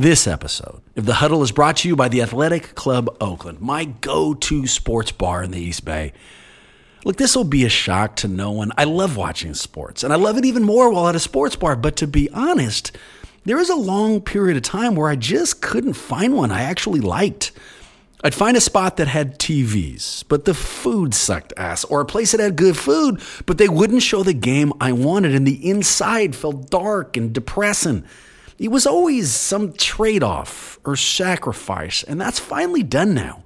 This episode of The Huddle is brought to you by the Athletic Club Oakland, my go to sports bar in the East Bay. Look, this will be a shock to no one. I love watching sports, and I love it even more while at a sports bar. But to be honest, there was a long period of time where I just couldn't find one I actually liked. I'd find a spot that had TVs, but the food sucked ass, or a place that had good food, but they wouldn't show the game I wanted, and the inside felt dark and depressing. It was always some trade off or sacrifice, and that's finally done now.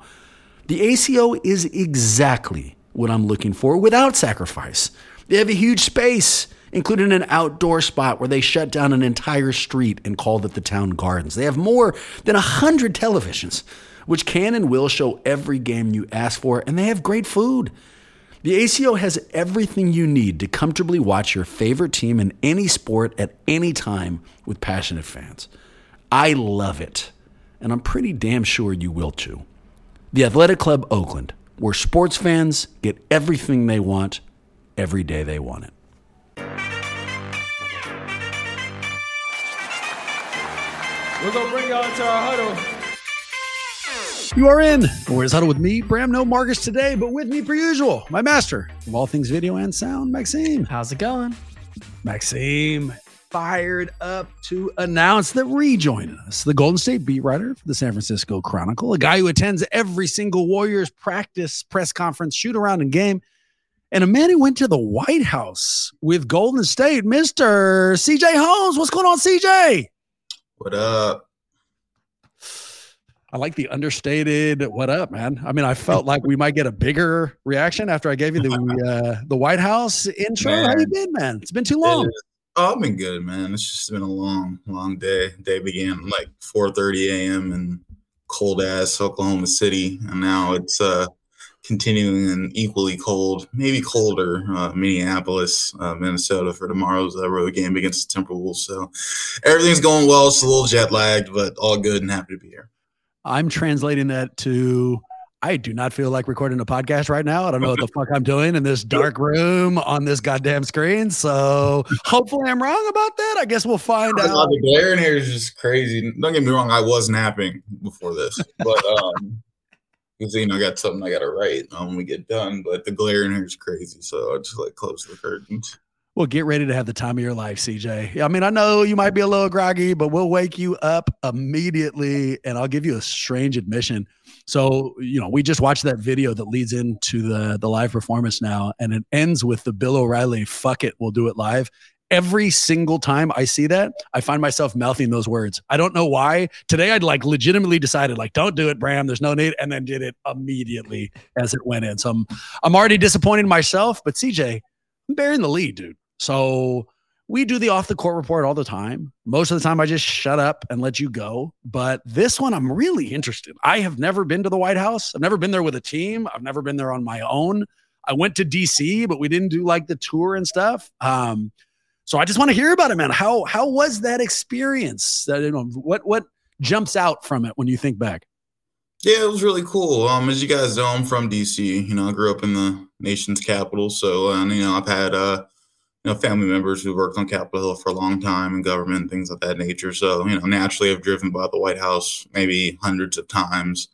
The ACO is exactly what I'm looking for without sacrifice. They have a huge space, including an outdoor spot where they shut down an entire street and called it the town gardens. They have more than a hundred televisions, which can and will show every game you ask for, and they have great food. The ACO has everything you need to comfortably watch your favorite team in any sport at any time with passionate fans. I love it, and I'm pretty damn sure you will too. The Athletic Club Oakland, where sports fans get everything they want every day they want it. We're gonna bring y'all into our huddle. You are in Where's Huddle with me, Bram. No Marcus today, but with me per usual, my master of all things video and sound, Maxime. How's it going? Maxime fired up to announce that rejoining us, the Golden State beat writer for the San Francisco Chronicle, a guy who attends every single Warriors practice, press conference, shoot around, and game, and a man who went to the White House with Golden State, Mr. CJ Holmes. What's going on, CJ? What up? I like the understated "What up, man?" I mean, I felt like we might get a bigger reaction after I gave you the uh, the White House intro. Man. How you been, man? It's been too long. Oh, I've been good, man. It's just been a long, long day. Day began like 4:30 a.m. in cold ass Oklahoma City, and now it's uh continuing in equally cold, maybe colder, uh, Minneapolis, uh, Minnesota for tomorrow's uh, road game against the Timberwolves. So everything's going well. It's a little jet lagged, but all good and happy to be here. I'm translating that to I do not feel like recording a podcast right now. I don't know what the fuck I'm doing in this dark room on this goddamn screen. So hopefully I'm wrong about that. I guess we'll find out. The glare in here is just crazy. Don't get me wrong, I was napping before this, but um because you know I got something I gotta write when we get done. But the glare in here is crazy, so I just like close the curtains. Well, get ready to have the time of your life, CJ. I mean, I know you might be a little groggy, but we'll wake you up immediately and I'll give you a strange admission. So, you know, we just watched that video that leads into the the live performance now and it ends with the Bill O'Reilly fuck it, we'll do it live. Every single time I see that, I find myself mouthing those words. I don't know why. Today I'd like legitimately decided like don't do it, Bram, there's no need and then did it immediately as it went in. So I'm I'm already disappointed in myself, but CJ, I'm bearing the lead, dude. So we do the off the court report all the time. Most of the time, I just shut up and let you go. But this one, I'm really interested. I have never been to the White House. I've never been there with a team. I've never been there on my own. I went to DC, but we didn't do like the tour and stuff. Um, so I just want to hear about it, man. How how was that experience? You know, what what jumps out from it when you think back? Yeah, it was really cool. Um, as you guys know, I'm from DC. You know, I grew up in the nation's capital, so uh, you know, I've had uh, you know, family members who worked on Capitol Hill for a long time in government, things of that nature. So, you know, naturally I've driven by the White House maybe hundreds of times,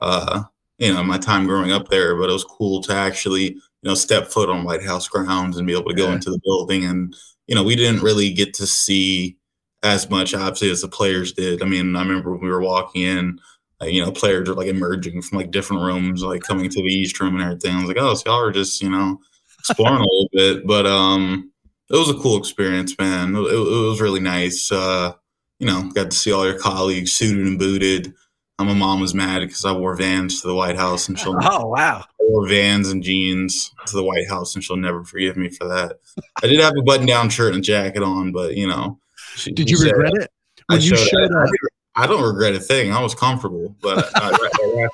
uh, you know, my time growing up there, but it was cool to actually, you know, step foot on White House grounds and be able to go yeah. into the building. And, you know, we didn't really get to see as much, obviously, as the players did. I mean, I remember when we were walking in, uh, you know, players are like emerging from like different rooms, like coming to the East room and everything. I was like, oh, so y'all are just, you know, exploring a little bit. But, um, it was a cool experience, man. It, it was really nice. Uh, you know, got to see all your colleagues suited and booted. my mom was mad because I wore Vans to the White House, and she'll oh wow, I wore Vans and jeans to the White House, and she'll never forgive me for that. I did have a button-down shirt and jacket on, but you know, she, did you regret it when I you showed up? I don't regret a thing. I was comfortable, but right,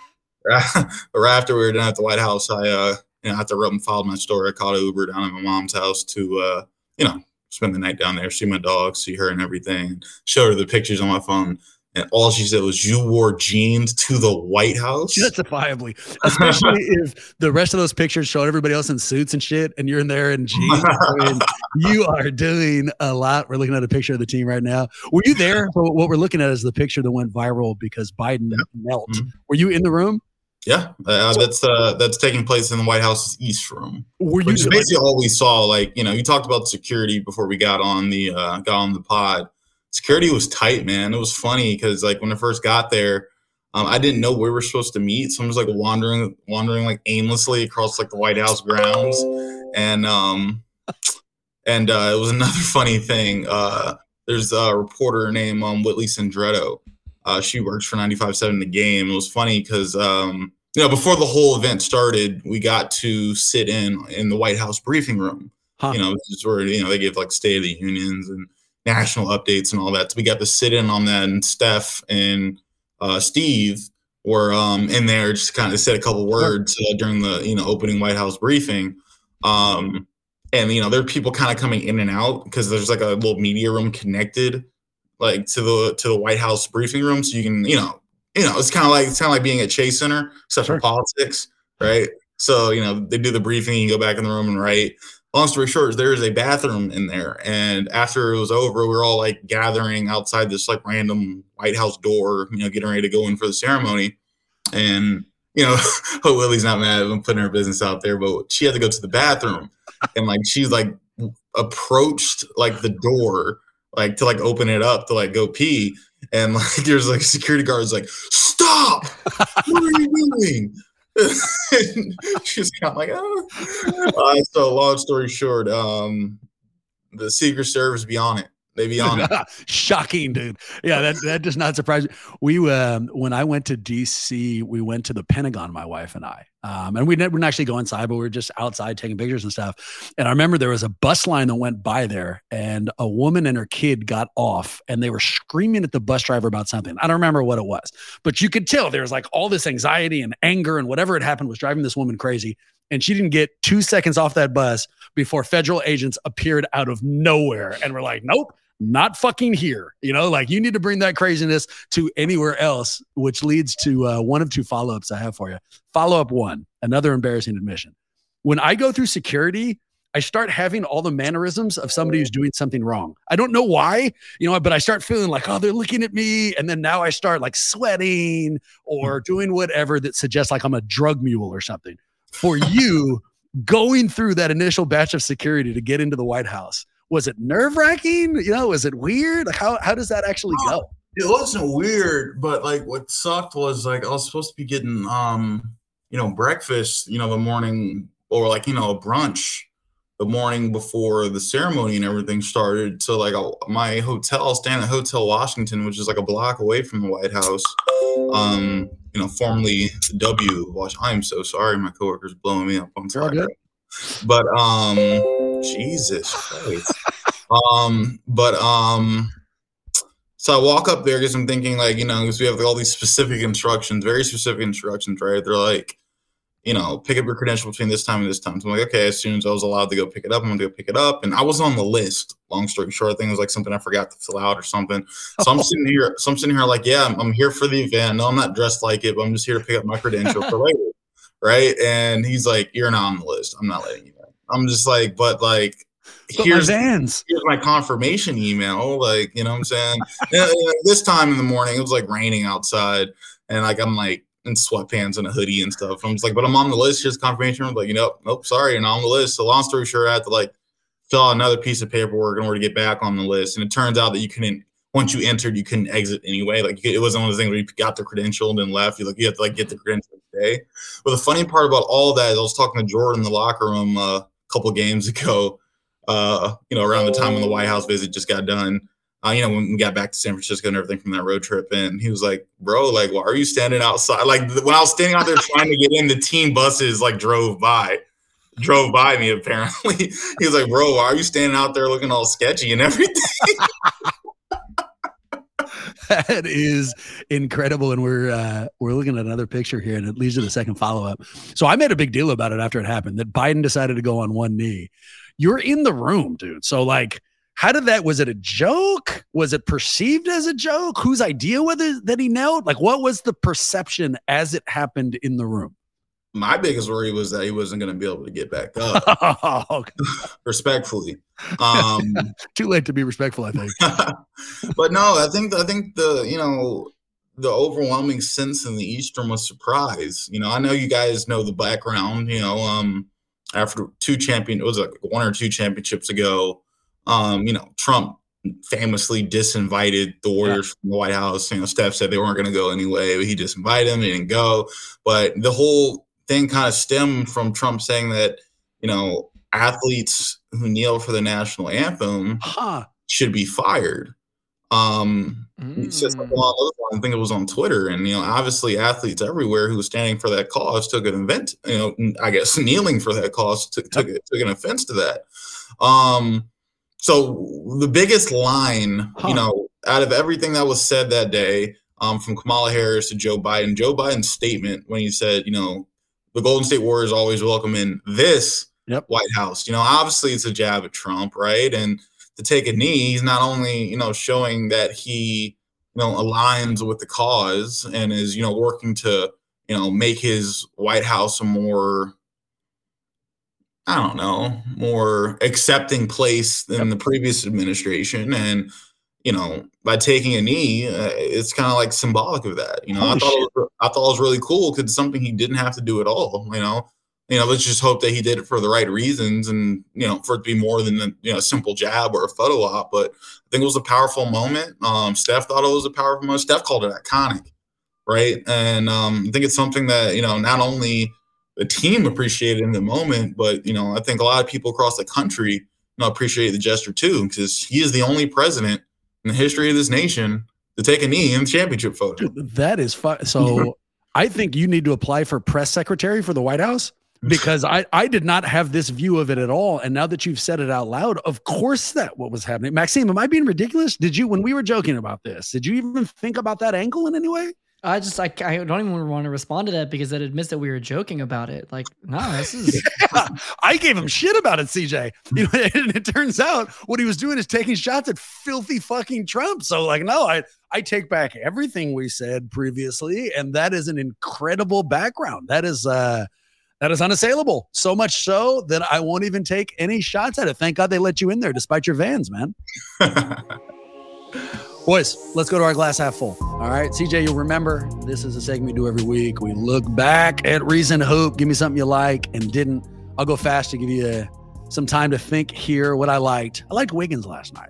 right, right, after we were done at the White House, I uh, you know, after I filed my story, I called an Uber down at my mom's house to uh, you know, spend the night down there, see my dog, see her and everything. Show her the pictures on my phone. and all she said was, "You wore jeans to the White House." Justifiably, especially if the rest of those pictures show everybody else in suits and shit, and you're in there in jeans. I mean, you are doing a lot. We're looking at a picture of the team right now. Were you there? what we're looking at is the picture that went viral because Biden yeah. knelt. Mm-hmm. Were you in the room? Yeah, uh, that's uh, that's taking place in the White House's East Room. Were you which is basically all we saw? Like you know, you talked about security before we got on the uh, got on the pod security was tight, man. It was funny because like when I first got there, um, I didn't know where we were supposed to meet, so I was like wandering, wandering like aimlessly across like the White House grounds, and um, and uh, it was another funny thing. Uh, there's a reporter named um, Whitley Sandretto. Uh, she works for 95.7 The Game. It was funny because um, you know before the whole event started, we got to sit in in the White House briefing room. Huh. You know, this is where you know they give like State of the Unions and national updates and all that. So we got to sit in on that, and Steph and uh, Steve were um, in there just kind of said a couple words uh, during the you know opening White House briefing. Um, and you know there are people kind of coming in and out because there's like a little media room connected like to the to the White House briefing room, so you can you know you know it's kind of like it's kind of like being at Chase Center except sure. for politics, right? So you know they do the briefing, you go back in the room and write long story short, there is a bathroom in there. And after it was over, we were all like gathering outside this like random White House door, you know, getting ready to go in for the ceremony. And, you know, oh, Willie's not mad I'm putting her business out there, but she had to go to the bathroom. And like she's like approached like the door, like to like open it up to like go pee. And like there's like security guards like, stop! What are you doing? she's kind of like, oh. Uh, so long story short, um, the Secret Service be on it. They be on. Shocking, dude. Yeah, that that does not surprise me. We um, when I went to DC, we went to the Pentagon, my wife and I, um, and we didn't actually go inside, but we were just outside taking pictures and stuff. And I remember there was a bus line that went by there, and a woman and her kid got off, and they were screaming at the bus driver about something. I don't remember what it was, but you could tell there was like all this anxiety and anger, and whatever had happened was driving this woman crazy and she didn't get two seconds off that bus before federal agents appeared out of nowhere and were like, nope, not fucking here. You know, like you need to bring that craziness to anywhere else, which leads to uh, one of two follow ups I have for you. Follow up one, another embarrassing admission. When I go through security, I start having all the mannerisms of somebody who's doing something wrong. I don't know why, you know, but I start feeling like, oh, they're looking at me. And then now I start like sweating or doing whatever that suggests like I'm a drug mule or something for you going through that initial batch of security to get into the White House? Was it nerve wracking? You know, was it weird? Like how how does that actually go? It wasn't weird, but like what sucked was like I was supposed to be getting um, you know, breakfast, you know, the morning or like, you know, a brunch the morning before the ceremony and everything started. So like my hotel, staying at Hotel Washington, which is like a block away from the White House. Um, you know, formerly W. Watch. I am so sorry. My coworker's blowing me up. I'm sorry. But um, Jesus Christ. um, but um, so I walk up there because I'm thinking like you know because we have all these specific instructions, very specific instructions, right? They're like you know, pick up your credential between this time and this time. So I'm like, okay, as soon as I was allowed to go pick it up, I'm gonna go pick it up. And I was on the list. Long story short, I think it was like something I forgot to fill out or something. So I'm sitting here, so I'm sitting here like, yeah, I'm, I'm, here for the event. No, I'm not dressed like it, but I'm just here to pick up my credential for later. Right. And he's like, You're not on the list. I'm not letting you in. I'm just like, but like but here's here's my confirmation email. Like, you know what I'm saying? this time in the morning, it was like raining outside. And like I'm like, in sweatpants and a hoodie and stuff. I'm just like, but I'm on the list. Here's confirmation. I'm like, you know, nope, sorry, you're not on the list. So long story short, I had to like fill out another piece of paperwork in order to get back on the list. And it turns out that you couldn't once you entered, you couldn't exit anyway. Like it wasn't one of those things where you got the credential and then left. You like you have to like get the credential today. But the funny part about all that is I was talking to Jordan in the locker room uh, a couple games ago. Uh, you know, around the time when the White House visit just got done uh, you know, when we got back to San Francisco and everything from that road trip, and he was like, "Bro, like, why are you standing outside? Like, when I was standing out there trying to get in, the team buses like drove by, drove by me. Apparently, he was like, "Bro, why are you standing out there looking all sketchy and everything?" that is incredible, and we're uh, we're looking at another picture here, and it leads to the second follow up. So I made a big deal about it after it happened that Biden decided to go on one knee. You're in the room, dude. So like how did that? Was it a joke? Was it perceived as a joke? Whose idea was it that he knelt? Like, what was the perception as it happened in the room? My biggest worry was that he wasn't going to be able to get back up. okay. respectfully. Um, Too late to be respectful, I think. but no, I think I think the you know the overwhelming sense in the East Room was surprise. You know, I know you guys know the background. You know, um, after two champion, it was like one or two championships ago. Um, you know, Trump famously disinvited the Warriors yeah. from the White House. You know, Steph said they weren't going to go anyway, but he disinvited them. They didn't go. But the whole thing kind of stemmed from Trump saying that you know athletes who kneel for the national anthem huh. should be fired. Um, mm. he said something along those lines. I think it was on Twitter, and you know, obviously, athletes everywhere who were standing for that cause took an event. You know, I guess kneeling for that cause took took, took an offense to that. Um, so the biggest line, huh. you know, out of everything that was said that day, um, from Kamala Harris to Joe Biden, Joe Biden's statement when he said, you know, the Golden State Warriors always welcome in this yep. White House. You know, obviously it's a jab at Trump, right? And to take a knee, he's not only, you know, showing that he, you know, aligns with the cause and is, you know, working to, you know, make his White House a more I don't know, more accepting place than yep. the previous administration. And, you know, by taking a knee, uh, it's kind of like symbolic of that. You know, Holy I thought, it was, I thought it was really cool because it's something he didn't have to do at all. You know, you know, let's just hope that he did it for the right reasons and, you know, for it to be more than a, you know, simple jab or a photo op. But I think it was a powerful moment. Um, Steph thought it was a powerful moment. Steph called it iconic, right? And um, I think it's something that, you know, not only the team appreciated in the moment, but, you know, I think a lot of people across the country, you know, appreciate the gesture too, because he is the only president in the history of this nation to take a knee in the championship photo. Dude, that is fun. So I think you need to apply for press secretary for the White House because I, I did not have this view of it at all. And now that you've said it out loud, of course that what was happening. Maxime, am I being ridiculous? Did you, when we were joking about this, did you even think about that angle in any way? I just I, I don't even want to respond to that because it admits that we were joking about it. Like, no, this is. yeah, I gave him shit about it, CJ. You know, and it turns out what he was doing is taking shots at filthy fucking Trump. So, like, no, I I take back everything we said previously, and that is an incredible background. That is uh that is unassailable. So much so that I won't even take any shots at it. Thank God they let you in there despite your vans, man. Boys, let's go to our glass half full. All right. CJ, you'll remember this is a segment we do every week. We look back at recent hoop. Give me something you like and didn't. I'll go fast to give you a, uh, some time to think here what I liked. I liked Wiggins last night.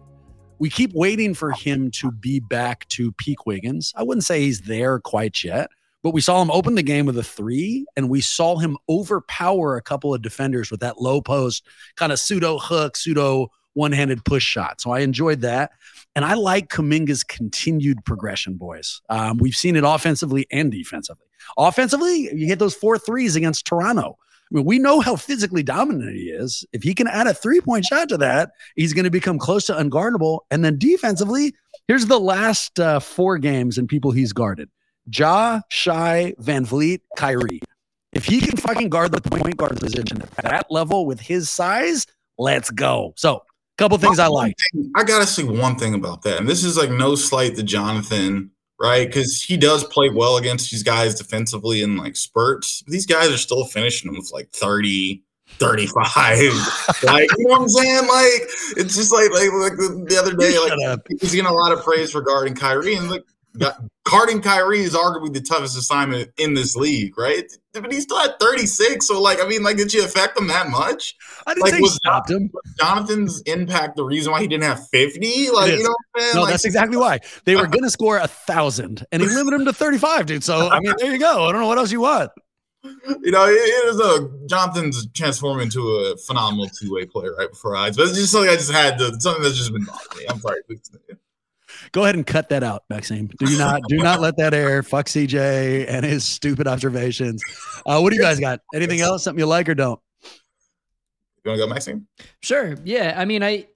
We keep waiting for him to be back to peak Wiggins. I wouldn't say he's there quite yet, but we saw him open the game with a three, and we saw him overpower a couple of defenders with that low post, kind of pseudo hook, pseudo one handed push shot. So I enjoyed that. And I like Kuminga's continued progression, boys. Um, we've seen it offensively and defensively. Offensively, you hit those four threes against Toronto. I mean, we know how physically dominant he is. If he can add a three point shot to that, he's going to become close to unguardable. And then defensively, here's the last uh, four games and people he's guarded Ja, Shai, VanVleet, Kyrie. If he can fucking guard the point guard position at that level with his size, let's go. So, couple things I like. I gotta say one thing about that, and this is like no slight to Jonathan, right? Because he does play well against these guys defensively in like spurts. These guys are still finishing with like 30, 35. like, you know what I'm saying? Like, it's just like like, like the, the other day, like he's getting a lot of praise regarding Kyrie, and like Guarding Kyrie is arguably the toughest assignment in this league, right? But he's still at 36. So, like, I mean, like, did you affect him that much? I didn't like, say was stopped him. Jonathan's impact the reason why he didn't have 50? Like, you know No, like, that's exactly why. They were going to score a thousand and he limited him to 35, dude. So, I mean, there you go. I don't know what else you want. You know, it, it is a Jonathan's transformed into a phenomenal two way player right before eyes. But it's just something I just had to, something that's just been bothering me. I'm sorry. Go ahead and cut that out, Maxime. Do not do not let that air. Fuck CJ and his stupid observations. Uh, what do you guys got? Anything else? Something you like or don't? You want to go, Maxime? Sure. Yeah. I mean, I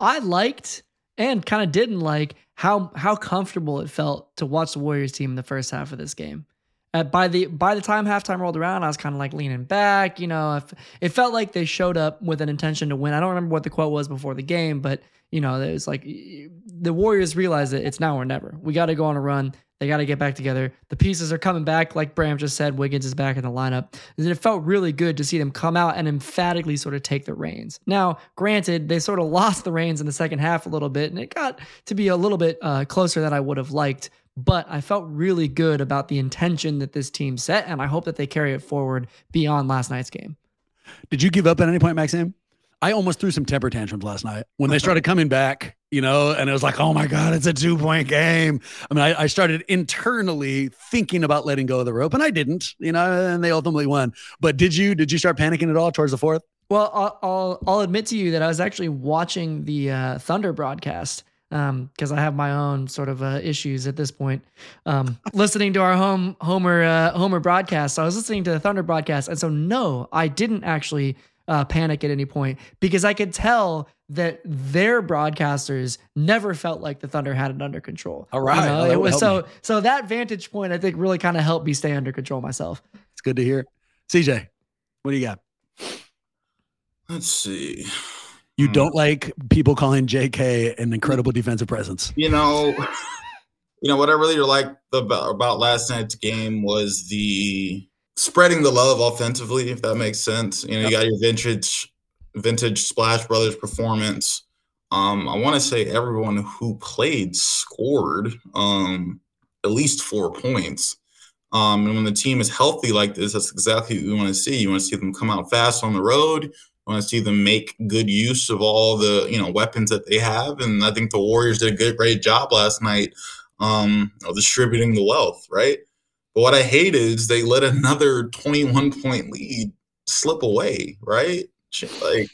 I liked and kind of didn't like how how comfortable it felt to watch the Warriors team in the first half of this game. At, by the by the time halftime rolled around, I was kind of like leaning back. You know, if, it felt like they showed up with an intention to win. I don't remember what the quote was before the game, but you know, it was like the Warriors realized that it's now or never. We got to go on a run. They got to get back together. The pieces are coming back, like Bram just said. Wiggins is back in the lineup. And it felt really good to see them come out and emphatically sort of take the reins. Now, granted, they sort of lost the reins in the second half a little bit, and it got to be a little bit uh, closer than I would have liked. But I felt really good about the intention that this team set, and I hope that they carry it forward beyond last night's game. Did you give up at any point, Maxime? I almost threw some temper tantrums last night when they started coming back, you know, and it was like, oh my God, it's a two point game. I mean, I, I, started internally thinking about letting go of the rope and I didn't, you know, and they ultimately won. But did you, did you start panicking at all towards the fourth? Well, I'll, I'll, I'll admit to you that I was actually watching the uh, Thunder broadcast because um, I have my own sort of uh, issues at this point. Um, listening to our home Homer uh, Homer broadcast, so I was listening to the Thunder broadcast, and so no, I didn't actually uh, panic at any point because I could tell that their broadcasters never felt like the Thunder had it under control. All right, you know, it was so me. so that vantage point I think really kind of helped me stay under control myself. It's good to hear. CJ, what do you got? Let's see. You hmm. don't like people calling JK an incredible defensive presence. You know, you know what I really liked about, about last night's game was the spreading the love offensively, if that makes sense. You know, you got your vintage vintage Splash Brothers performance. Um, I want to say everyone who played scored um, at least four points. Um, and when the team is healthy like this, that's exactly what you want to see. You want to see them come out fast on the road. You want to see them make good use of all the you know weapons that they have. And I think the Warriors did a good, great job last night um, of distributing the wealth. Right. But what I hate is they let another 21 point lead slip away, right? Like,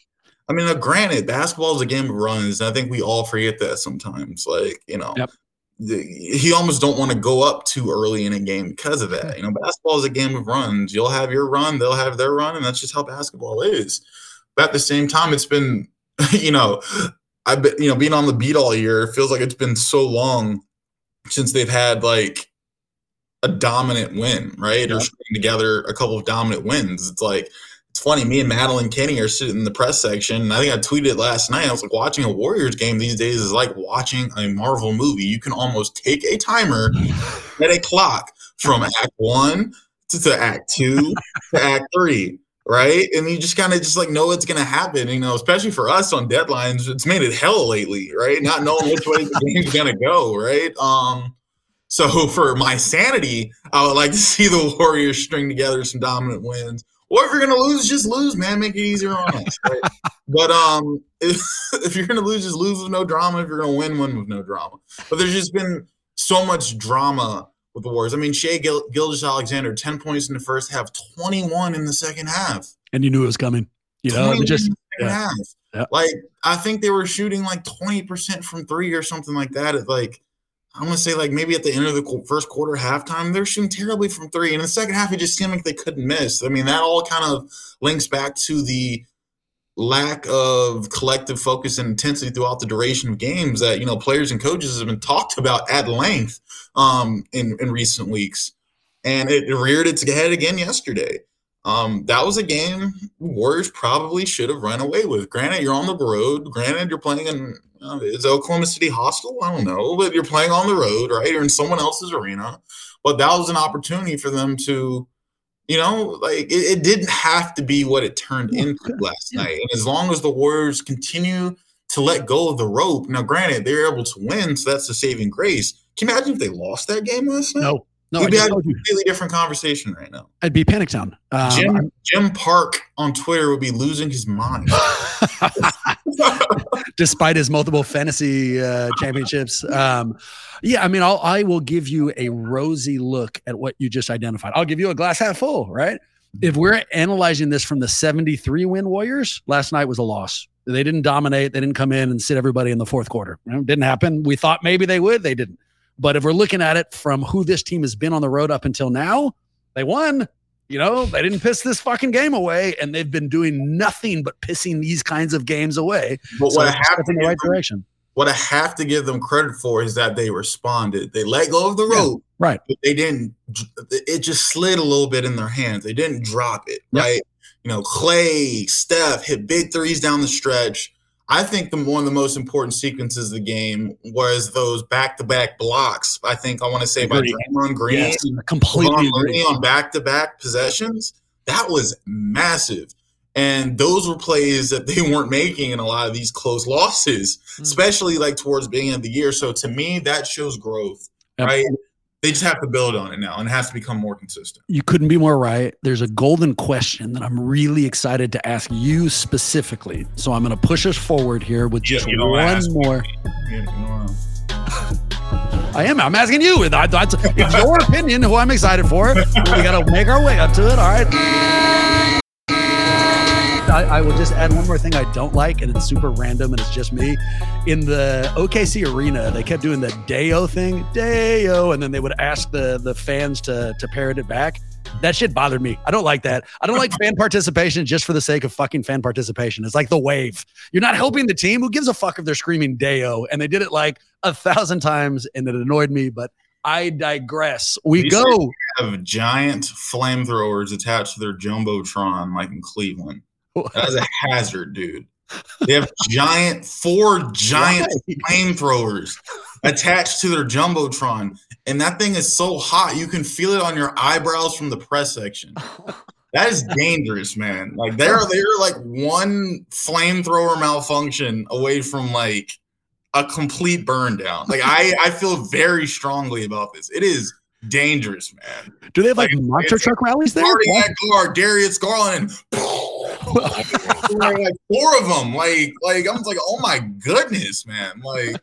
I mean, granted, basketball is a game of runs, and I think we all forget that sometimes. Like, you know, yep. the, you almost don't want to go up too early in a game because of that. You know, basketball is a game of runs. You'll have your run, they'll have their run, and that's just how basketball is. But at the same time, it's been, you know, I've been, you know, being on the beat all year, it feels like it's been so long since they've had like a dominant win, right? Yeah. Or together a couple of dominant wins. It's like it's funny. Me and Madeline Kenney are sitting in the press section. And I think I tweeted last night. I was like, watching a Warriors game these days is like watching a Marvel movie. You can almost take a timer, set a clock from Act One to, to Act Two to Act Three. Right. And you just kind of just like know what's going to happen, you know, especially for us on deadlines. It's made it hell lately, right? Not knowing which way the game's going to go. Right. Um, so for my sanity, I would like to see the Warriors string together some dominant wins. Or if you're gonna lose, just lose, man. Make it easier on us. Right? but um, if, if you're gonna lose, just lose with no drama. If you're gonna win, win with no drama. But there's just been so much drama with the Warriors. I mean, Shai Gil- Gilgeous-Alexander, ten points in the first half, twenty-one in the second half, and you knew it was coming. You know, just yeah. Yeah. Like I think they were shooting like twenty percent from three or something like that. At like I'm gonna say like maybe at the end of the first quarter, halftime, they're shooting terribly from three, and in the second half, it just seemed like they couldn't miss. I mean, that all kind of links back to the lack of collective focus and intensity throughout the duration of games that you know players and coaches have been talked about at length um, in in recent weeks, and it reared its head again yesterday. Um, that was a game Warriors probably should have run away with. Granted, you're on the road. Granted, you're playing in uh, is Oklahoma City hostile? I don't know, but you're playing on the road, right? You're in someone else's arena. But that was an opportunity for them to, you know, like it, it didn't have to be what it turned into last night. And as long as the Warriors continue to let go of the rope, now granted they're able to win, so that's the saving grace. Can you imagine if they lost that game last night? No, no, we'd be having a completely different conversation right now. I'd be panic town. Um, Jim, Jim Park on Twitter would be losing his mind. Despite his multiple fantasy uh, championships. Um, yeah, I mean, I'll, I will give you a rosy look at what you just identified. I'll give you a glass half full, right? If we're analyzing this from the 73 win Warriors, last night was a loss. They didn't dominate. They didn't come in and sit everybody in the fourth quarter. Didn't happen. We thought maybe they would. They didn't. But if we're looking at it from who this team has been on the road up until now, they won. You know, they didn't piss this fucking game away, and they've been doing nothing but pissing these kinds of games away. But so what I have in the right them, direction. What I have to give them credit for is that they responded. They let go of the rope Right. But they didn't. It just slid a little bit in their hands. They didn't drop it. Yep. Right. You know, Clay, Steph hit big threes down the stretch. I think the one of the most important sequences of the game was those back-to-back blocks. I think I want to say by Agree. Draymond Green, Yes, completely Kevon agree. Looney on back-to-back possessions. That was massive. And those were plays that they weren't making in a lot of these close losses, Mm. especially like towards the beginning of the year. So to me, that shows growth, Yep. right? They just have to build on it now and it has to become more consistent. You couldn't be more right. There's a golden question that I'm really excited to ask you specifically. So I'm going to push us forward here with just one more. I am. I'm asking you. It's your opinion. Who I'm excited for. We got to make our way up to it. All right. I, I will just add one more thing I don't like, and it's super random, and it's just me. In the OKC arena, they kept doing the Deo thing, Deo, and then they would ask the the fans to to parrot it back. That shit bothered me. I don't like that. I don't like fan participation just for the sake of fucking fan participation. It's like the wave. You're not helping the team. Who gives a fuck if they're screaming Deo? And they did it like a thousand times, and it annoyed me. But I digress. We These go. have giant flamethrowers attached to their jumbotron, like in Cleveland. That's a hazard, dude. They have giant, four giant flamethrowers attached to their jumbotron, and that thing is so hot you can feel it on your eyebrows from the press section. That is dangerous, man. Like they're they're like one flamethrower malfunction away from like a complete burn down. Like I I feel very strongly about this. It is dangerous, man. Do they have like Like, monster truck rallies there? Starting at guard, Darius Garland, and like four of them. Like, like I'm like, oh my goodness, man. Like,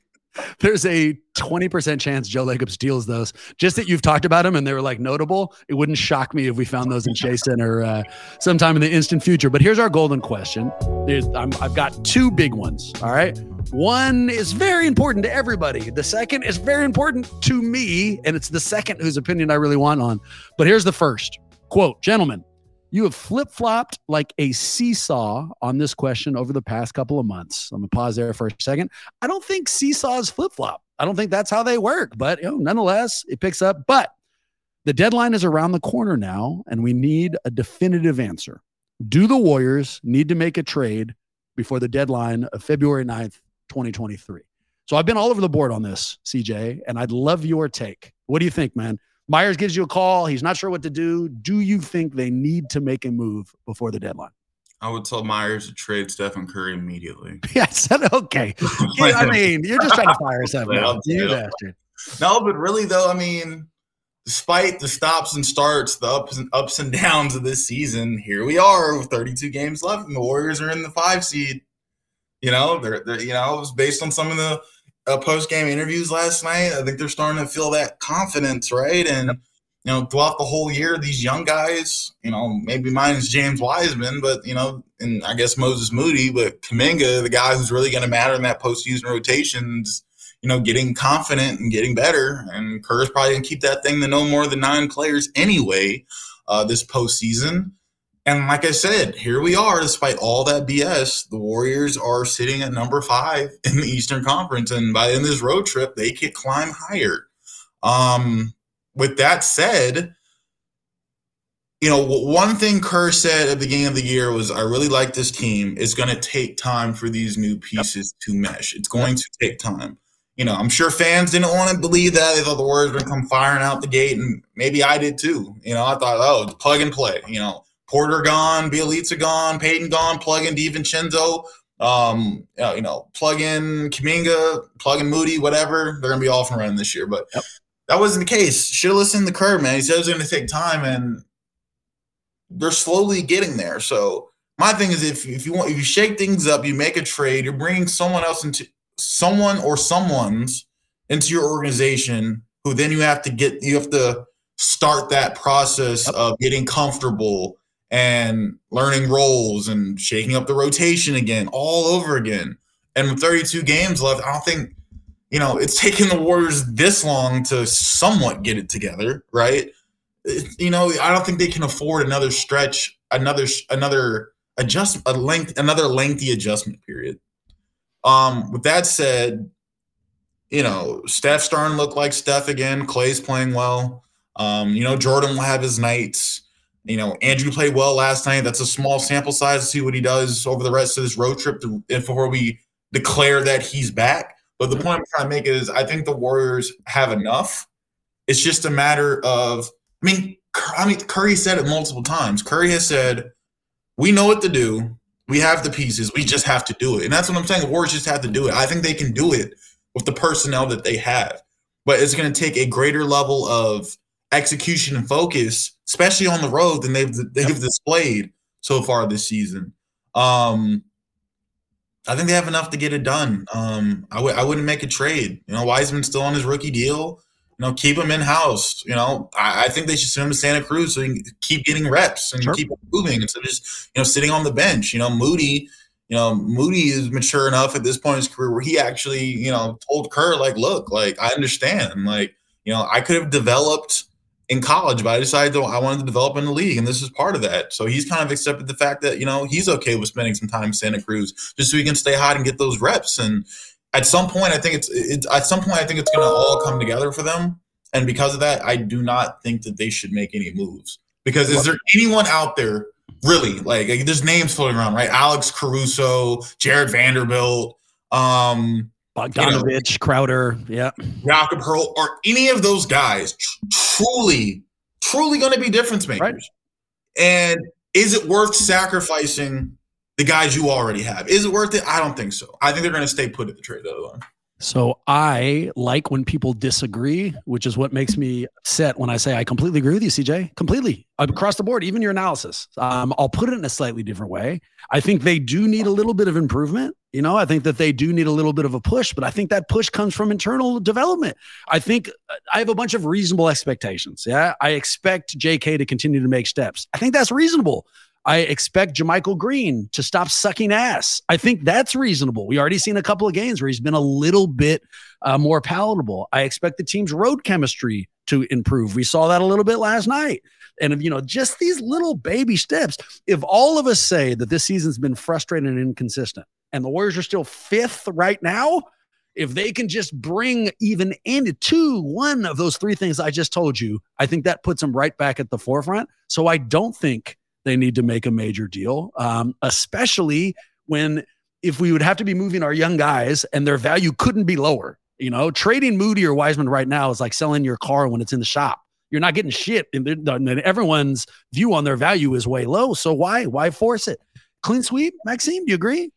There's a 20% chance Joe Lacob steals those. Just that you've talked about them and they were like notable. It wouldn't shock me if we found those in Chase Center uh, sometime in the instant future. But here's our golden question. I'm, I've got two big ones. All right. One is very important to everybody. The second is very important to me. And it's the second whose opinion I really want on. But here's the first quote Gentlemen, you have flip flopped like a seesaw on this question over the past couple of months. I'm going to pause there for a second. I don't think seesaws flip flop. I don't think that's how they work, but you know, nonetheless, it picks up. But the deadline is around the corner now, and we need a definitive answer. Do the Warriors need to make a trade before the deadline of February 9th, 2023? So I've been all over the board on this, CJ, and I'd love your take. What do you think, man? Myers gives you a call. He's not sure what to do. Do you think they need to make a move before the deadline? I would tell Myers to trade Stephen Curry immediately. Said okay. I mean, you're just trying to fire us up, Yeah. I'll You bastard. No, but really though, I mean, despite the stops and starts, the ups and ups and downs of this season, here we are with 32 games left, and the Warriors are in the five seed. You know, they're, they're you know, it was based on some of the uh, post game interviews last night. I think they're starting to feel that confidence, right? And you know, throughout the whole year, these young guys, you know, maybe mine is James Wiseman, but you know, and I guess Moses Moody, but Kuminga, the guy who's really going to matter in that postseason rotations, you know, getting confident and getting better. And Kerr's probably going to keep that thing to no more than nine players anyway uh, this postseason. And like I said, here we are, despite all that BS, the Warriors are sitting at number five in the Eastern Conference. And by the end of this road trip, they could climb higher. Um, with that said, you know, one thing Kerr said at the beginning of the year was, I really like this team. It's going to take time for these new pieces to mesh. It's going to take time. You know, I'm sure fans didn't want to believe that. They thought the Warriors were going to come firing out the gate, and maybe I did too. You know, I thought, oh, it's plug and play. You know, Porter gone, Bjelica gone, Payton gone, plug in DiVincenzo, um, uh, you know, plug in Kuminga, plug in Moody, whatever. They're going to be off and running this year. But Yep. that wasn't the case. Should have listened to Kerr, man. He said it was going to take time, and they're slowly getting there. So my thing is, if if you want, if you shake things up, you make a trade, you're bringing someone else into someone or someone's into your organization, who then you have to get, you have to start that process of getting comfortable and learning roles and shaking up the rotation again, all over again. And with 32 games left, I don't think you know it's taken the Warriors this long to somewhat get it together, right? It- you know, I don't think they can afford another stretch, another another adjust a length, another lengthy adjustment period. Um, with that said, you know, Steph starting to look like Steph again. Clay's playing well. Um, you know, Jordan will have his nights. You know, Andrew played well last night. That's a small sample size to see what he does over the rest of this road trip to, before we declare that he's back. But the mm-hmm. point I'm trying to make is I think the Warriors have enough. It's just a matter of, I mean, I mean, Curry said it multiple times. Curry has said, we know what to do. We have the pieces. We just have to do it. And that's what I'm saying. The Warriors just have to do it. I think they can do it with the personnel that they have. But it's going to take a greater level of execution and focus, especially on the road, than they've they've displayed so far this season. Um, I think they have enough to get it done. Um, I w- I wouldn't make a trade. You know, Wiseman's still on his rookie deal. You know, keep him in house. You know, I, I, think they should send him to Santa Cruz so he can keep getting reps and sure. keep moving instead of just you know sitting on the bench. You know, Moody. You know, Moody is mature enough at this point in his career where he actually you know told Kerr like, look, like I understand. Like, you know, I could have developed in college, but I decided to, I wanted to develop in the league, and this is part of that. So he's kind of accepted the fact that you know he's okay with spending some time in Santa Cruz just so he can stay hot and get those reps. And at some point, I think it's, at some point I think it's going to all come together for them. And because of that, I do not think that they should make any moves. Because is there anyone out there really like, like there's names floating around, right? Alex Caruso, Jarred Vanderbilt, um, Bogdanovich, you know, Crowder, yeah, Jakob Poeltl, are any of those guys tr- truly, truly going to be difference makers? Right. And is it worth sacrificing the guys you already have? Is it worth it? I don't think so. I think they're going to stay put at the trade deadline. So I like when people disagree, which is what makes me upset when I say I completely agree with you, CJ. Completely across the board, even your analysis. Um, I'll put it in a slightly different way. I think they do need a little bit of improvement. You know, I think that they do need a little bit of a push, but I think that push comes from internal development. I think uh, I have a bunch of reasonable expectations. Yeah. I expect JK to continue to make steps. I think that's reasonable. I expect JaMychal Green to stop sucking ass. I think that's reasonable. We already seen a couple of games where he's been a little bit uh, more palatable. I expect the team's road chemistry to improve. We saw that a little bit last night. And, you know, just these little baby steps. If all of us say that this season's been frustrating and inconsistent and the Warriors are still fifth right now, if they can just bring even into two, one of those three things I just told you, I think that puts them right back at the forefront. So I don't think they need to make a major deal, um, especially when if we would have to be moving our young guys and their value couldn't be lower. You know, trading Moody or Wiseman right now is like selling your car when it's in the shop. You're not getting shit, and, and everyone's view on their value is way low. So why why force it? Clean sweep, Maxime. Do you agree?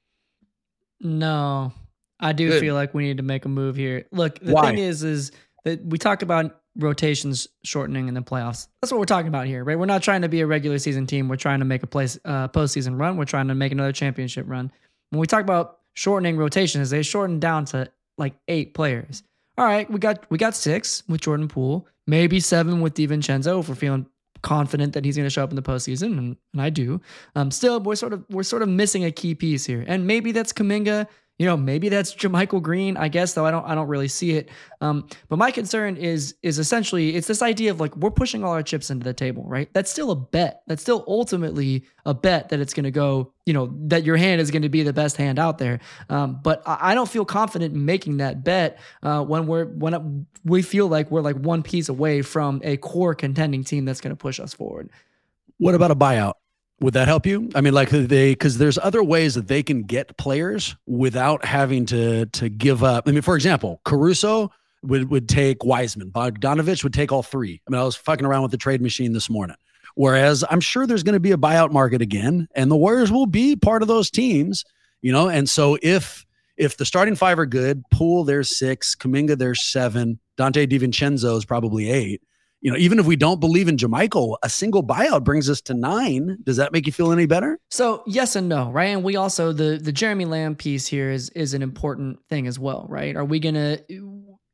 No, I do Good. feel like we need to make a move here. Look, the why? thing is, is that we talk about rotations shortening in the playoffs. That's what we're talking about here, right? We're not trying to be a regular season team. We're trying to make a place uh, postseason run. We're trying to make another championship run. When we talk about shortening rotations, they shorten down to like eight players. All right, we got we got six with Jordan Poole, maybe seven with DiVincenzo if we're feeling confident that he's going to show up in the postseason, and, and I do. Um, still, we're sort of we're sort of missing a key piece here, and maybe that's Kuminga you know, maybe that's JaMychal Green, I guess, though I don't I don't really see it. Um, but my concern is is essentially it's this idea of like we're pushing all our chips into the table, right? That's still a bet. That's still ultimately a bet that it's going to go, you know, that your hand is going to be the best hand out there. Um, but I, I, don't feel confident in making that bet uh, when we're when we feel like we're like one piece away from a core contending team that's going to push us forward. What about a buyout? Would that help you? I mean, like they, because there's other ways that they can get players without having to to give up. I mean, for example, Caruso would would take Wiseman, Bogdanovich would take all three. I mean, I was fucking around with the trade machine this morning. Whereas I'm sure there's going to be a buyout market again, and the Warriors will be part of those teams, you know. And so if if the starting five are good, Poole there's six, Kuminga there's seven, Donte DiVincenzo is probably eight you know, even if we don't believe in JaMychal, a single buyout brings us to nine. Does that make you feel any better? So yes and no, right? And we also the the Jeremy Lamb piece here is is an important thing as well, right? Are we gonna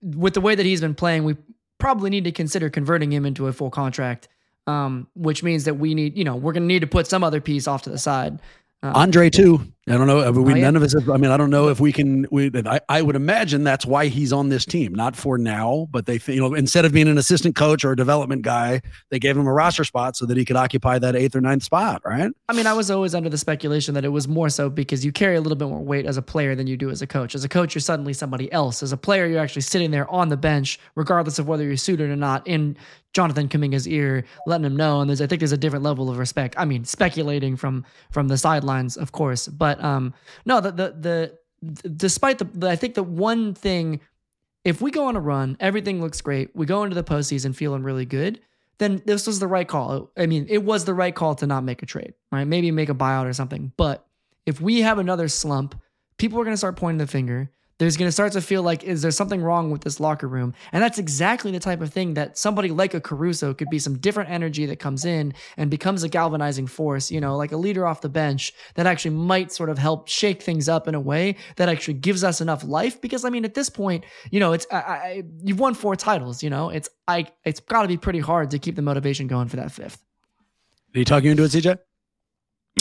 with the way that he's been playing, we probably need to consider converting him into a full contract, um, which means that we need, you know, we're gonna need to put some other piece off to the side. Um, Andre too. I don't know. Uh, I mean, we, Oh, yeah. none of us. Have, I mean, I don't know if we can. We, I, I would imagine that's why he's on this team, not for now, but they, you know, instead of being an assistant coach or a development guy, they gave him a roster spot so that he could occupy that eighth or ninth spot, right? I mean, I was always under the speculation that it was more so because you carry a little bit more weight as a player than you do as a coach. As a coach, you're suddenly somebody else. As a player, you're actually sitting there on the bench, regardless of whether you're suited or not, in Jonathan Kuminga's ear, letting him know. And there's, I think, there's a different level of respect. I mean, speculating from from the sidelines, of course, but um, no, the the the despite the I think the one thing, if we go on a run, everything looks great. We go into the postseason feeling really good then this was the right call. I mean, it was the right call to not make a trade, right? Maybe make a buyout or something. But if we have another slump, people are going to start pointing the finger. There's going to start to feel like, is there something wrong with this locker room? And that's exactly the type of thing that somebody like a Caruso could be some different energy that comes in and becomes a galvanizing force, you know, like a leader off the bench that actually might sort of help shake things up in a way that actually gives us enough life. Because I mean, at this point, you know, it's I, I, you've won four titles. You know, it's I it's got to be pretty hard to keep the motivation going for that fifth. Are you talking into it, CJ?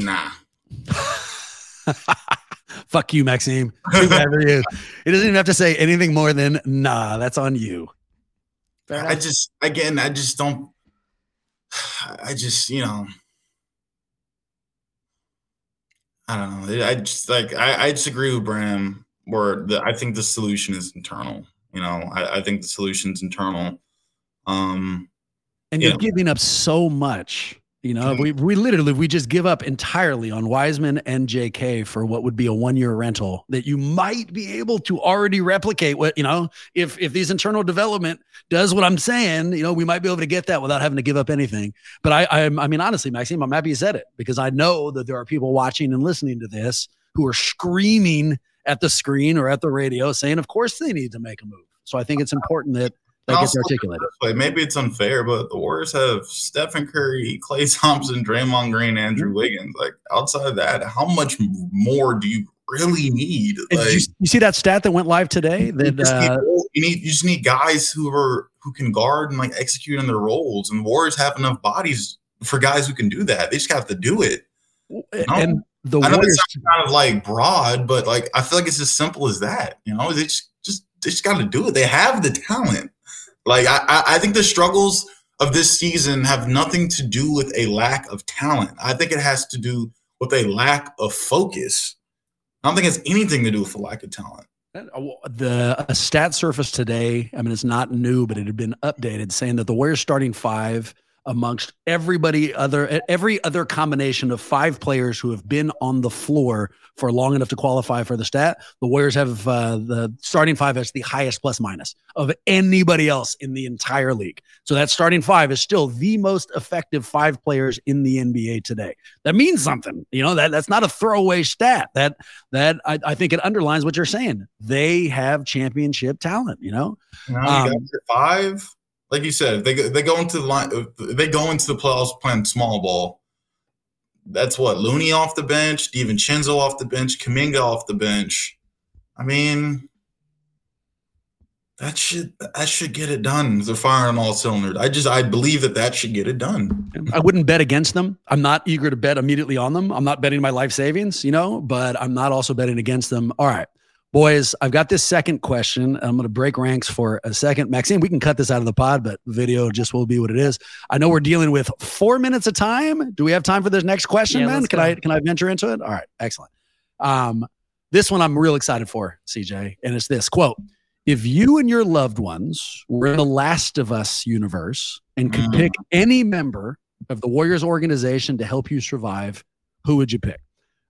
Nah. Fuck you, Maxime. Too bad for you. He doesn't even have to say anything more than nah. That's on you. Fair I enough. just again, I just don't. I just you know. I don't know. I just like I, I disagree with Bram. Where the, I think the solution is internal. You know, I, I think the solution's internal. Um, And Yeah. you're giving up so much. You know, we, we literally we just give up entirely on Wiseman and JK for what would be a one year rental that you might be able to already replicate. What you know, if if these internal development does what I'm saying, you know, we might be able to get that without having to give up anything. But I I'm, I mean, honestly, Maxime, I'm happy you said it because I know that there are people watching and listening to this who are screaming at the screen or at the radio saying, of course they need to make a move. So I think it's important that that gets articulated. Like maybe it's unfair, but the Warriors have Stephen Curry, Klay Thompson, Draymond Green, Andrew Mm-hmm. Wiggins. Like outside of that, how much more do you really need? Like you, you see that stat that went live today? you, That need, uh, you need you just need guys who are who can guard and like execute on their roles. And the Warriors have enough bodies for guys who can do that. They just have to do it. and the I know Warriors. it's kind of like broad, but like I feel like it's as simple as that. You know, they just just they just got to do it. They have the talent. Like I, I think the struggles of this season have nothing to do with a lack of talent. I think it has to do with a lack of focus. I don't think it's anything to do with a lack of talent. Uh, the a stat surface today. I mean, it's not new, but it had been updated, saying that the Warriors starting five amongst everybody other every other combination of five players who have been on the floor for long enough to qualify for the stat. The Warriors have uh, the starting five as the highest plus minus of anybody else in the entire league. So that starting five is still the most effective five players in the NBA today. That means something. You know that that's not a throwaway stat. That that I, I think it underlines what you're saying. They have championship talent. You know. Um, got your five, like you said, they they go into the line, they go into the playoffs playing small ball. That's what Looney off the bench, DiVincenzo off the bench, Kuminga off the bench. I mean, that should that should get it done. They're firing all cylinders. I just I believe that that should get it done. I wouldn't bet against them. I'm not eager to bet immediately on them. I'm not betting my life savings, you know, but I'm not also betting against them. All right, boys, I've got this second question. I'm going to break ranks for a second. Maxime, we can cut this out of the pod, but video just will be what it is. I know we're dealing with four minutes of time. Do we have time for this next question, Yeah, man? Can. I can I venture into it? All right, excellent. Um, this one I'm real excited for, CJ, and it's this quote. If you and your loved ones were in the Last of Us universe and could Mm. pick any member of the Warriors organization to help you survive, who would you pick?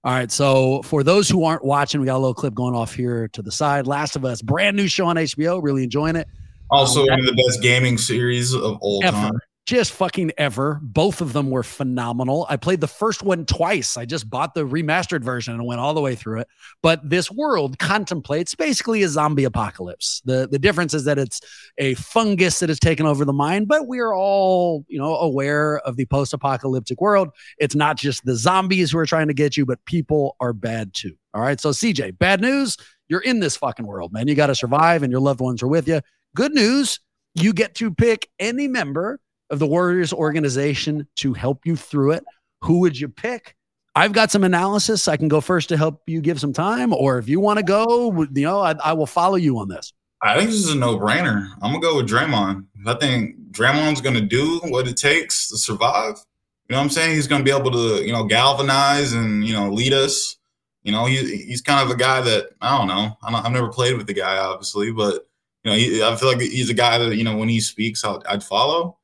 All right. So for those who aren't watching, we got a little clip going off here to the side. Last of Us, brand new show on HBO. Really enjoying it. Also, Um, one of the best gaming series of all Ever. time. Just fucking ever. Both of them were phenomenal. I played the first one twice. I just bought the remastered version and went all the way through it. But this world contemplates basically a zombie apocalypse. The the difference is that it's a fungus that has taken over the mind, but we are all, you know, aware of the post-apocalyptic world. It's not just the zombies who are trying to get you, but people are bad too. All right. So CJ, bad news, you're in this fucking world, man. You got to survive and your loved ones are with you. Good news, you get to pick any member of the Warriors organization to help you through it. Who would you pick? I've got some analysis. I can go first to help you give some time, or if you want to go, you know, I, I will follow you on this. I think this is a no brainer. I'm gonna go with Draymond. I think Draymond's gonna do what it takes to survive. You know what I'm saying? He's gonna be able to, you know, galvanize and you know lead us. You know, he, he's kind of a guy that I don't know. I have never played with the guy, obviously, but you know, he, I feel like he's a guy that you know when he speaks, i would follow.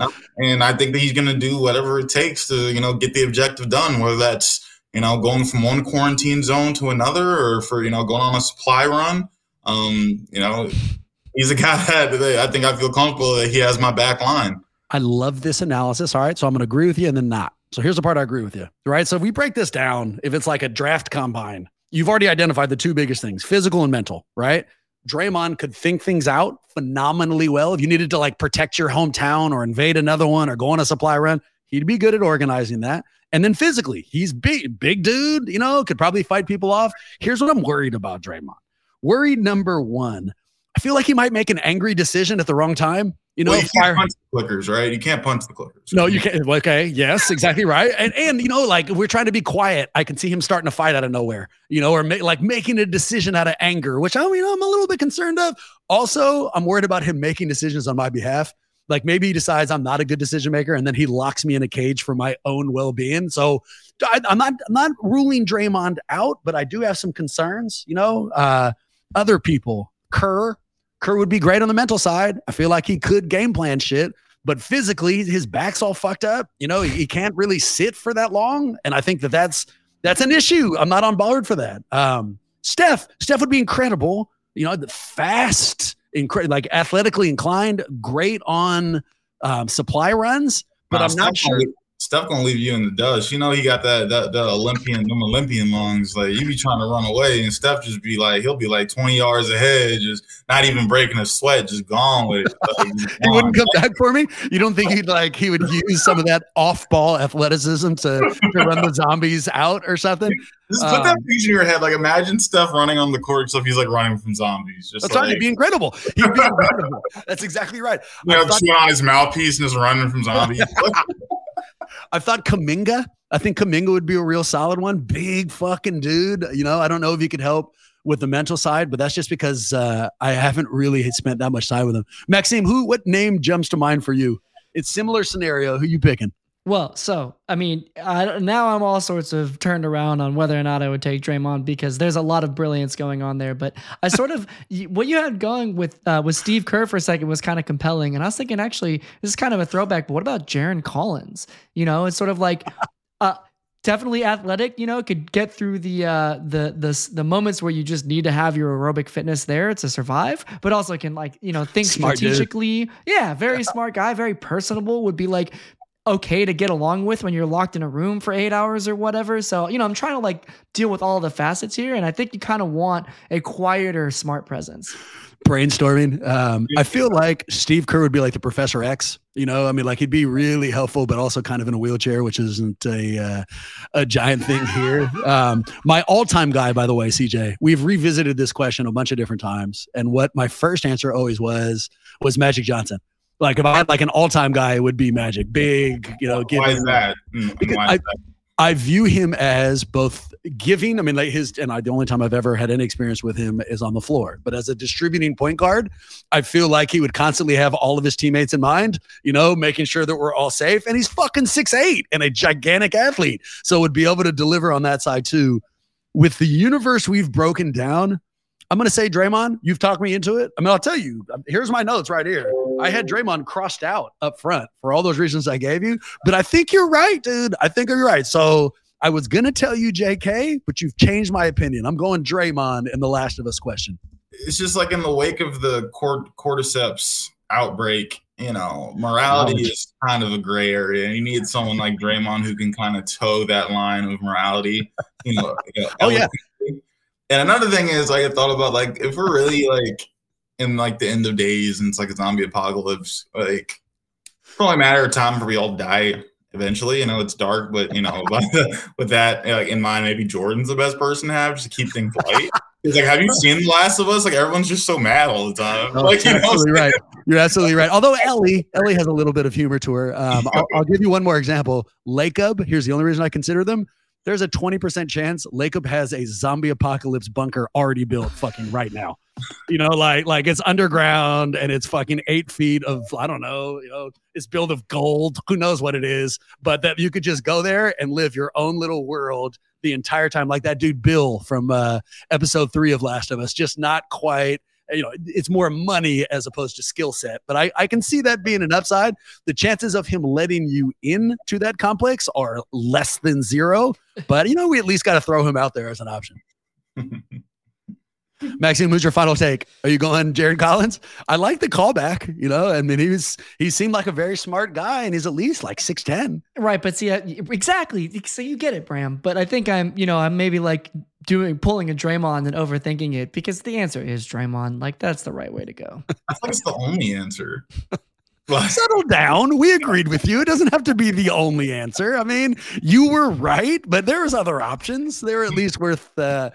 Yeah. And I think that he's gonna do whatever it takes to you know get the objective done, whether that's you know going from one quarantine zone to another, or for you know going on a supply run um, you know, he's a guy that I think I feel comfortable that he has my back line. I love this analysis. All right. So I'm going to agree with you and then not. So here's the part I agree with you. Right. So if we break this down, if it's like a draft combine, you've already identified the two biggest things physical and mental, right? Draymond could think things out phenomenally well. If you needed to like protect your hometown or invade another one or go on a supply run, he'd be good at organizing that. And then physically, he's big, big dude, you know, could probably fight people off. Here's what I'm worried about Draymond. Worry number one, I feel like he might make an angry decision at the wrong time. You know, well, you can't punch the clickers, right? You can't punch the clickers. No, you can't. Okay, yes, exactly right. And and you know, like we're trying to be quiet. I can see him starting to fight out of nowhere. You know, or ma- like making a decision out of anger, which I you know I'm a little bit concerned of. Also, I'm worried about him making decisions on my behalf. Like maybe he decides I'm not a good decision maker, and then he locks me in a cage for my own well being. So I, am not I'm not ruling Draymond out, but I do have some concerns. You know. uh other people. Kerr, Kerr would be great on the mental side. I feel like he could game plan shit, but physically his back's all fucked up. You know, he, can't really sit for that long, and I think that that's that's an issue. I'm not on board for that. Um, Steph, Steph would be incredible. You know, the fast, incre- like athletically inclined, great on um, supply runs, but I'm not sure. Steph gonna leave you in the dust. You know he got that that, that Olympian them Olympian lungs. Like you be trying to run away, and Steph just be like he'll be like twenty yards ahead, just not even breaking a sweat, just gone with it. Like, he wouldn't come back for me. You don't think he'd like he would use some of that off ball athleticism to, to run the zombies out or something? Just put um, that picture in your head. Like imagine Steph running on the court, so he's like running from zombies. Just that's like, right. He'd be incredible. He'd be incredible. That's exactly right. You know, thought- on his mouthpiece and just running from zombies. I thought Kuminga. I think Kuminga would be a real solid one. Big fucking dude. You know, I don't know if he could help with the mental side, but that's just because uh, I haven't really spent that much time with him. Maxime, who? What name jumps to mind for you? It's similar scenario. Who you picking? Well, so I mean, I, now I'm all sorts of turned around on whether or not I would take Draymond because there's a lot of brilliance going on there. But I sort of what you had going with uh, with Steve Kerr for a second was kind of compelling, and I was thinking actually this is kind of a throwback. But what about Jarron Collins? You know, it's sort of like. Uh, definitely athletic, you know, could get through the uh the the the moments where you just need to have your aerobic fitness there to survive, but also can like, you know, think smart strategically. Dude. Yeah, very smart guy, very personable, would be like okay to get along with when you're locked in a room for eight hours or whatever. So, you know, I'm trying to like deal with all the facets here. And I think you kind of want a quieter, smart presence. Brainstorming. Um, I feel like Steve Kerr would be like the Professor X. You know, I mean, like he'd be really helpful, but also kind of in a wheelchair, which isn't a uh, a giant thing here. Um, my all time guy, by the way, CJ. We've revisited this question a bunch of different times, and what my first answer always was was Magic Johnson. Like if I had like an all time guy, it would be Magic. Big, you know. Why is that? Mm, because I, I view him as both giving. I mean, like his, and I, the only time I've ever had any experience with him is on the floor. But as a distributing point guard, I feel like he would constantly have all of his teammates in mind, you know, making sure that we're all safe. And he's fucking six eight and a gigantic athlete, so would be able to deliver on that side too. With the universe we've broken down, I'm going to say Draymond. You've talked me into it. I mean, I'll tell you. Here's my notes right here. I had Draymond crossed out up front for all those reasons I gave you. But I think you're right, dude. I think you're right. So I was going to tell you JK, but you've changed my opinion. I'm going Draymond in the Last of Us question. It's just like in the wake of the cord- cordyceps outbreak. You know, morality is kind of a gray area. You need someone like Draymond who can kind of toe that line of morality. You know, you know oh yeah, and another thing is, like, I thought about like if we're really like in like the end of days and it's like a zombie apocalypse, like it's a matter of time for we all die eventually. You know, it's dark, but you know, with that like, in mind, maybe Jordan's the best person to have just to keep things light. He's like, have you seen The Last of Us? Like everyone's just so mad all the time. Oh, like, you're absolutely right. You're absolutely right. Although Ellie, Ellie has a little bit of humor to her. Um, I'll, I'll, give you one more example. Lacob. Here's the only reason I consider them there's a 20% chance Lacob has a zombie apocalypse bunker already built fucking right now. You know, like like it's underground and it's fucking eight feet of I don't know, you know, it's built of gold. Who knows what it is? But that you could just go there and live your own little world the entire time, like that dude Bill from uh, episode three of Last of Us. Just not quite you know, it's more money as opposed to skill set. But I, I can see that being an upside. The chances of him letting you in to that complex are less than zero. But you know, we at least got to throw him out there as an option. Maxime, who's your final take? Are you going Jarron Collins? I like the callback. You know, I mean, he was he seemed like a very smart guy, and he's at least like six ten. Right, but see, uh, exactly. So you get it, Bram. But I think I'm, you know, I'm maybe like doing pulling a Draymond and overthinking it because the answer is Draymond. Like that's the right way to go. I think it's the only answer. Settle down. We agreed with you. It doesn't have to be the only answer. I mean, you were right, but there's other options. They were at least worth. Uh,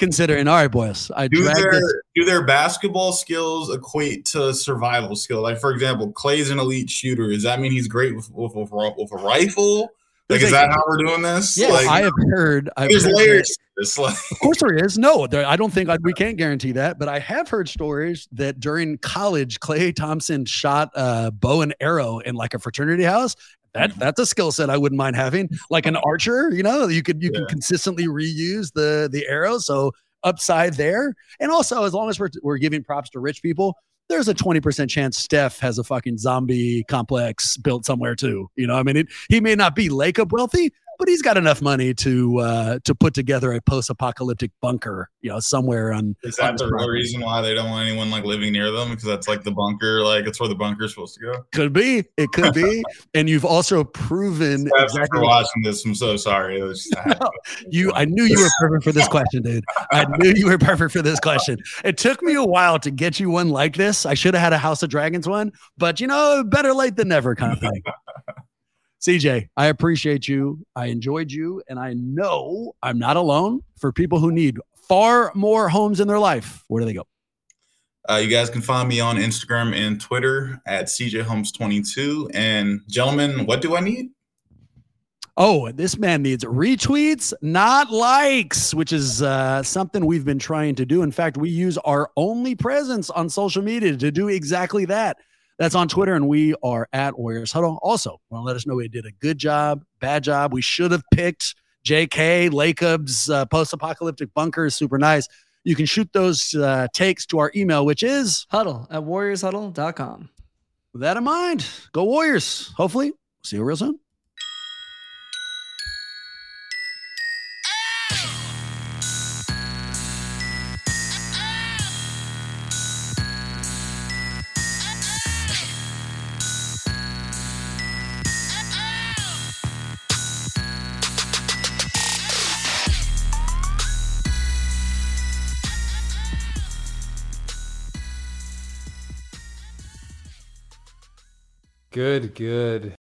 considering. All right, boys. I do their this. do their basketball skills equate to survival skill? Like for example, Klay's an elite shooter. Does that mean he's great with with, with, with a rifle? Like, is that how we're doing this? Yeah, like, I have heard. I've there's heard layers. Like. Of course, there is. No, there, I don't think I, we can't guarantee that, but I have heard stories that during college, Klay Thompson shot a bow and arrow in like a fraternity house. That mm-hmm. that's a skill set I wouldn't mind having. Like an oh. archer, you know, you could you yeah. can consistently reuse the the arrow. So upside there, and also as long as we're we're giving props to rich people, there's a 20% chance Steph has a fucking zombie complex built somewhere too. You know, I mean, it, he may not be Lacob wealthy, but he's got enough money to uh, to put together a post-apocalyptic bunker, you know, somewhere on. Is that the real reason why they don't want anyone like living near them? Because that's like the bunker, like it's where the bunker is supposed to go. Could be, it could be, and you've also proven. exactly for watching this, I'm so sorry. no, you, I knew you were perfect for this question, dude. I knew you were perfect for this question. It took me a while to get you one like this. I should have had a House of Dragons one, but you know, better late than never, kind of thing. CJ, I appreciate you. I enjoyed you. And I know I'm not alone for people who need far more homes in their life. Where do they go? Uh, you guys can find me on Instagram and Twitter at CJHomes22. And gentlemen, what do I need? Oh, this man needs retweets, not likes, which is uh, something we've been trying to do. In fact, we use our only presence on social media to do exactly that. That's on Twitter, and we are at Warriors Huddle. Also, want to let us know we did a good job, bad job. We should have picked JK Lacob's uh, post-apocalyptic bunker is super nice. You can shoot those uh, takes to our email, which is huddle at warriorshuddle.com. With that in mind, go Warriors. Hopefully, see you real soon. Good, good.